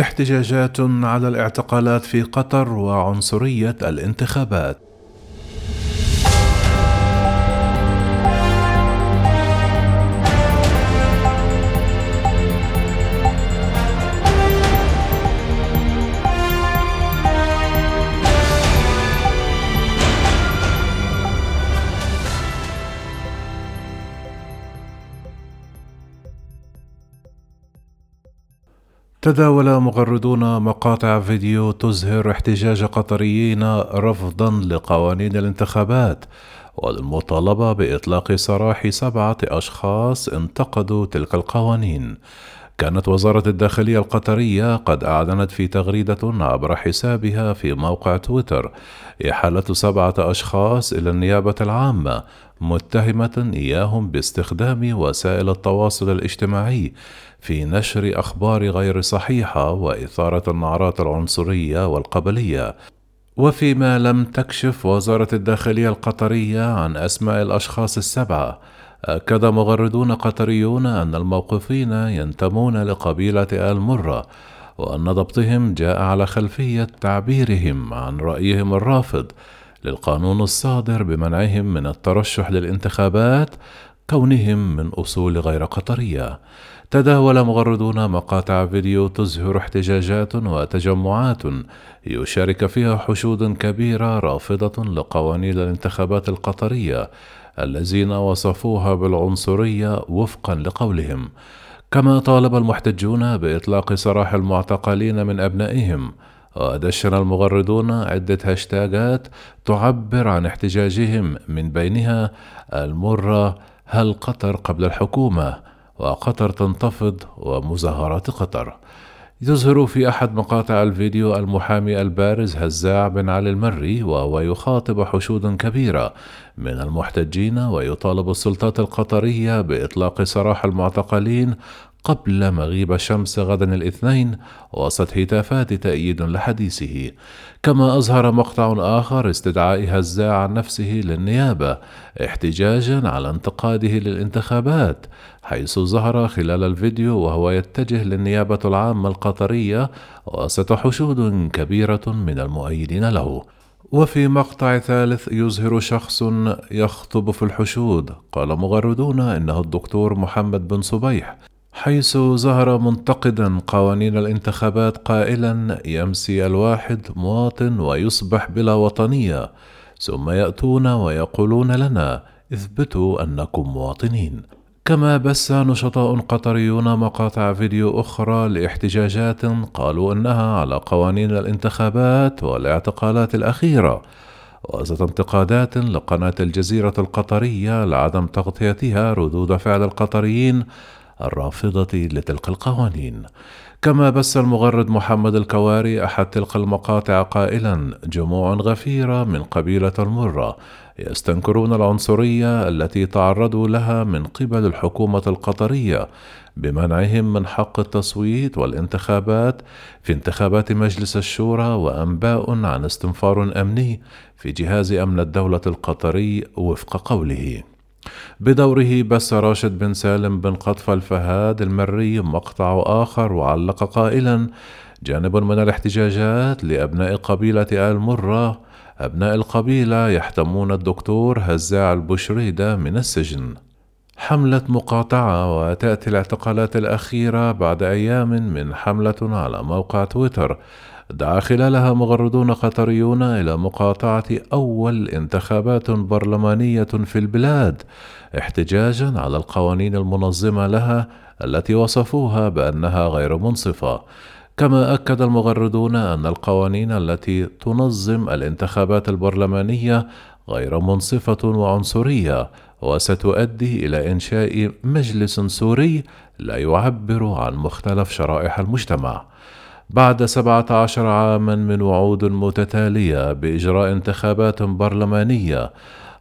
احتجاجات على الاعتقالات في قطر وعنصرية الانتخابات. تداول مغردون مقاطع فيديو تظهر احتجاج قطريين رفضا لقوانين الانتخابات والمطالبة بإطلاق سراح سبعة أشخاص انتقدوا تلك القوانين. كانت وزارة الداخلية القطرية قد أعلنت في تغريدة عبر حسابها في موقع تويتر إحالة سبعة أشخاص إلى النيابة العامة متهمة إياهم باستخدام وسائل التواصل الاجتماعي في نشر أخبار غير صحيحة وإثارة النعرات العنصرية والقبلية. وفيما لم تكشف وزارة الداخلية القطرية عن أسماء الأشخاص السبعة أكد مغردون قطريون أن الموقفين ينتمون لقبيلة آل مرة وأن ضبطهم جاء على خلفية تعبيرهم عن رأيهم الرافض للقانون الصادر بمنعهم من الترشح للانتخابات كونهم من أصول غير قطرية. تداول مغردون مقاطع فيديو تظهر احتجاجات وتجمعات يشارك فيها حشود كبيرة رافضة لقوانين الانتخابات القطرية الذين وصفوها بالعنصرية وفقا لقولهم. كما طالب المحتجون بإطلاق سراح المعتقلين من أبنائهم ودشن المغردون عدة هاشتاجات تعبر عن احتجاجهم من بينها المرة هل قطر قبل الحكومة وقطر تنتفض ومظاهرات قطر. يظهر في أحد مقاطع الفيديو المحامي البارز هزاع بن علي المري وهو يخاطب حشود كبيرة من المحتجين ويطالب السلطات القطرية بإطلاق سراح المعتقلين قبل مغيب الشمس غدا الاثنين وسط هتافات تأييد لحديثه. كما أظهر مقطع آخر استدعاء هزاع عن نفسه للنيابة احتجاجا على انتقاده للانتخابات حيث ظهر خلال الفيديو وهو يتجه للنيابة العامة القطرية وسط حشود كبيرة من المؤيدين له. وفي مقطع ثالث يظهر شخص يخطب في الحشود قال مغردون إنه الدكتور محمد بن صبيح حيث ظهر منتقدا قوانين الانتخابات قائلا يمسي الواحد مواطن ويصبح بلا وطنية ثم يأتون ويقولون لنا إثبتوا أنكم مواطنين كما بث نشطاء قطريون مقاطع فيديو أخرى لاحتجاجات قالوا إنها على قوانين الانتخابات والاعتقالات الأخيرة وسط انتقادات لقناة الجزيرة القطرية لعدم تغطيتها ردود فعل القطريين الرافضة لتلك القوانين. كما بث المغرد محمد الكواري أحد تلك المقاطع قائلا جموع غفيرة من قبيلة المرة. يستنكرون العنصرية التي تعرضوا لها من قبل الحكومة القطرية بمنعهم من حق التصويت والانتخابات في انتخابات مجلس الشورى وأنباء عن استنفار أمني في جهاز أمن الدولة القطري وفق قوله. بدوره بث راشد بن سالم بن قطف الفهاد المري مقطع آخر وعلق قائلا جانب من الاحتجاجات لأبناء قبيلة آل مرة أبناء القبيلة يحتمون الدكتور هزاع البشريدة من السجن. حملة مقاطعة وتأتي الاعتقالات الأخيرة بعد أيام من حملة على موقع تويتر. دعا خلالها مغردون قطريون إلى مقاطعة أول انتخابات برلمانية في البلاد احتجاجا على القوانين المنظمة لها التي وصفوها بأنها غير منصفة. كما أكد المغردون أن القوانين التي تنظم الانتخابات البرلمانية غير منصفة وعنصرية وستؤدي إلى إنشاء مجلس سوري لا يعبر عن مختلف شرائح المجتمع. بعد سبعة عشر عاما من وعود متتالية بإجراء انتخابات برلمانية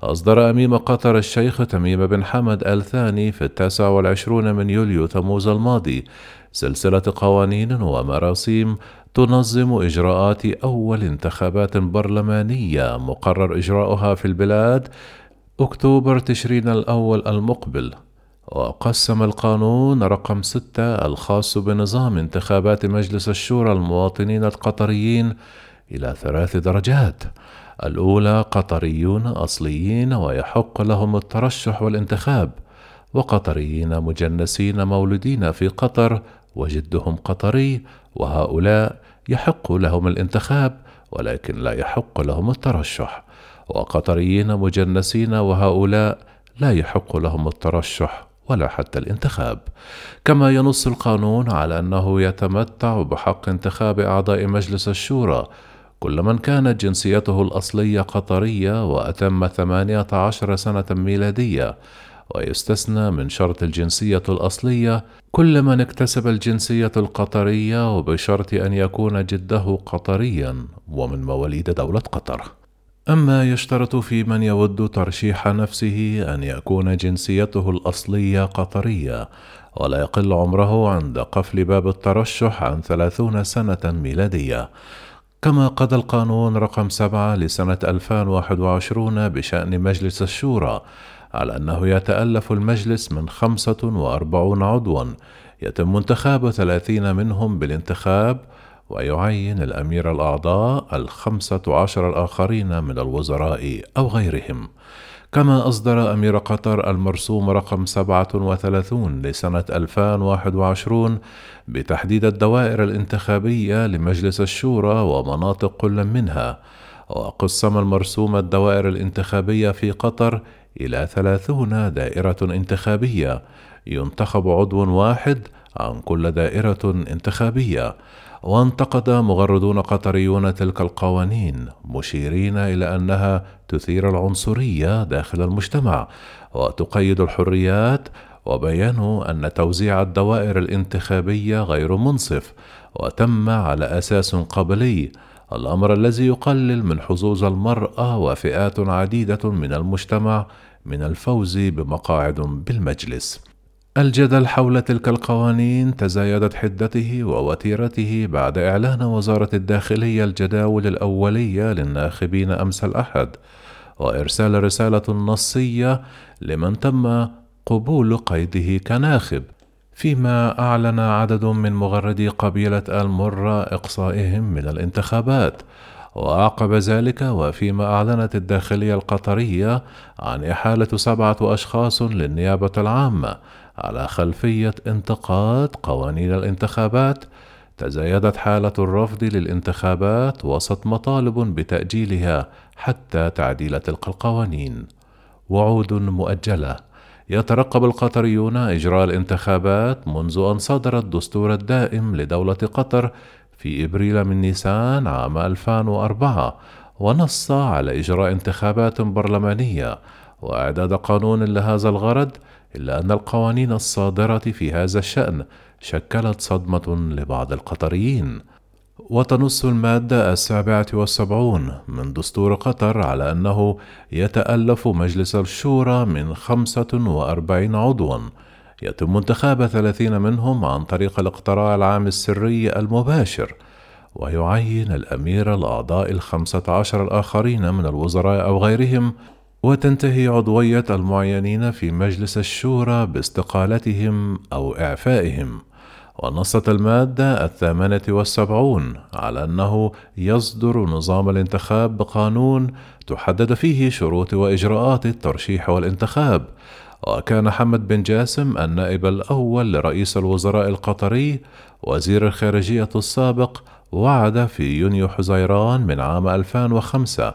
أصدر أميم قطر الشيخ تميم بن حمد آل ثاني في التاسع والعشرون من يوليو تموز الماضي. سلسلة قوانين ومراسيم تنظم إجراءات أول انتخابات برلمانية مقرر إجراؤها في البلاد أكتوبر تشرين الأول المقبل. وقسم القانون رقم ستة الخاص بنظام انتخابات مجلس الشورى المواطنين القطريين إلى ثلاث درجات. الأولى قطريون أصليين ويحق لهم الترشح والانتخاب وقطريين مجنسين مولودين في قطر وجدهم قطري وهؤلاء يحق لهم الانتخاب ولكن لا يحق لهم الترشح. وقطريين مجنسين وهؤلاء لا يحق لهم الترشح. ولا حتى الانتخاب. كما ينص القانون على أنه يتمتع بحق انتخاب أعضاء مجلس الشورى. كل من كانت جنسيته الأصلية قطرية وأتم ثمانية عشر سنة ميلادية ويستثنى من شرط الجنسية الأصلية. كل من اكتسب الجنسية القطرية وبشرط أن يكون جده قطريا ومن مواليد دولة قطر. أما يشترط في من يود ترشيح نفسه أن يكون جنسيته الأصلية قطرية ولا يقل عمره عند قفل باب الترشح عن ثلاثون سنة ميلادية. كما قضى القانون رقم سبعة لسنة 2021 بشأن مجلس الشورى على أنه يتألف المجلس من خمسة وأربعون عضوا يتم انتخاب ثلاثين منهم بالانتخاب ويعين الأمير الأعضاء الخمسة عشر الآخرين من الوزراء أو غيرهم. كما أصدر أمير قطر المرسوم رقم 37 لسنة 2021 بتحديد الدوائر الانتخابية لمجلس الشورى ومناطق كل منها وقسم المرسوم الدوائر الانتخابية في قطر إلى ثلاثون دائرة انتخابية ينتخب عضو واحد عن كل دائرة انتخابية وانتقد مغردون قطريون تلك القوانين مشيرين إلى أنها تثير العنصرية داخل المجتمع وتقيد الحريات وبينوا أن توزيع الدوائر الانتخابية غير منصف وتم على أساس قبلي الأمر الذي يقلل من حظوظ المرأة وفئات عديدة من المجتمع من الفوز بمقاعد بالمجلس. الجدل حول تلك القوانين تزايدت حدته ووتيرته بعد إعلان وزارة الداخلية الجداول الأولية للناخبين أمس الأحد، وإرسال رسالة نصية لمن تم قبول قيده كناخب، فيما أعلن عدد من مغردي قبيلة المرة إقصائهم من الانتخابات، وعقب ذلك وفيما أعلنت الداخلية القطرية عن إحالة سبعة أشخاص للنيابة العامة على خلفية انتقاد قوانين الانتخابات تزايدت حالة الرفض للانتخابات وسط مطالب بتأجيلها حتى تعديل تلك القوانين. وعود مؤجلة يترقب القطريون إجراء الانتخابات منذ أن صدر الدستور الدائم لدولة قطر في إبريل من نيسان عام 2004 ونص على إجراء انتخابات برلمانية وإعداد قانون لهذا الغرض إلا أن القوانين الصادرة في هذا الشأن شكلت صدمة لبعض القطريين. وتنص المادة السابعة والسبعون من دستور قطر على أنه يتألف مجلس الشورى من خمسة وأربعين عضوا. يتم انتخاب ثلاثين منهم عن طريق الاقتراع العام السري المباشر. ويعين الأمير الأعضاء الخمسة عشر الآخرين من الوزراء أو غيرهم وتنتهي عضوية المعينين في مجلس الشورى باستقالتهم أو إعفائهم. ونصت المادة الثامنة والسبعون على أنه يصدر نظام الانتخاب بقانون تحدد فيه شروط وإجراءات الترشيح والانتخاب. وكان حمد بن جاسم النائب الأول لرئيس الوزراء القطري وزير الخارجية السابق وعد في يونيو حزيران من عام 2005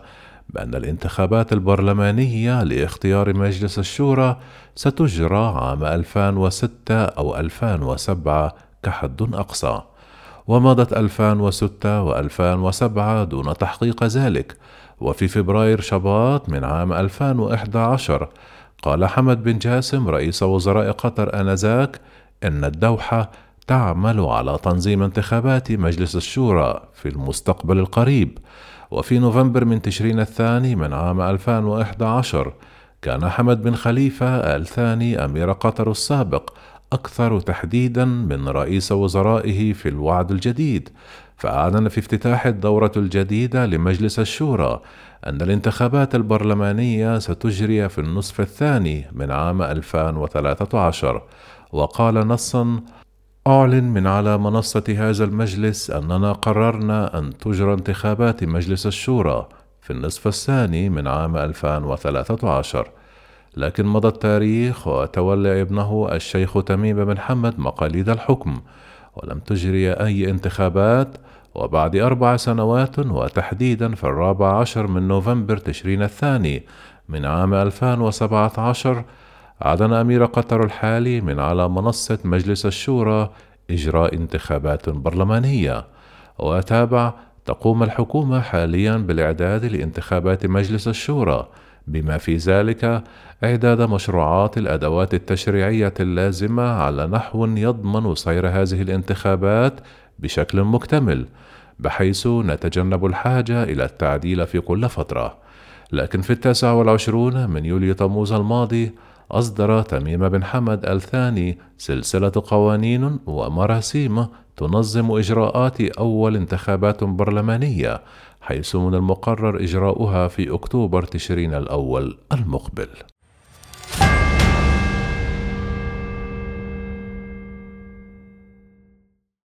بأن الانتخابات البرلمانية لاختيار مجلس الشورى ستجرى عام 2006 أو 2007 كحد أقصى. ومضت 2006 و2007 دون تحقيق ذلك. وفي فبراير شباط من عام 2011 قال حمد بن جاسم رئيس وزراء قطر آنذاك إن الدوحة تعمل على تنظيم انتخابات مجلس الشورى في المستقبل القريب. وفي نوفمبر من تشرين الثاني من عام 2011 كان حمد بن خليفة آل ثاني أمير قطر السابق أكثر تحديدا من رئيس وزرائه في الوعد الجديد فأعلن في افتتاح الدورة الجديدة لمجلس الشورى أن الانتخابات البرلمانية ستجري في النصف الثاني من عام 2013 وقال نصا أعلن من على منصة هذا المجلس أننا قررنا أن تجرى انتخابات مجلس الشورى في النصف الثاني من عام 2013 لكن مضى التاريخ وتولى ابنه الشيخ تميم بن حمد مقاليد الحكم ولم تجري أي انتخابات وبعد أربع سنوات وتحديدا في الرابع عشر من نوفمبر تشرين الثاني من عام 2017 أعلن أمير قطر الحالي من على منصة مجلس الشورى إجراء انتخابات برلمانية وتابع تقوم الحكومة حاليا بالإعداد لانتخابات مجلس الشورى بما في ذلك إعداد مشروعات الأدوات التشريعية اللازمة على نحو يضمن سير هذه الانتخابات بشكل مكتمل بحيث نتجنب الحاجة إلى التعديل في كل فترة. لكن في التاسع والعشرون من يوليو تموز الماضي أصدر تميم بن حمد الثاني سلسلة قوانين ومراسيم تنظم إجراءات أول انتخابات برلمانية حيث من المقرر إجراؤها في أكتوبر تشرين الأول المقبل.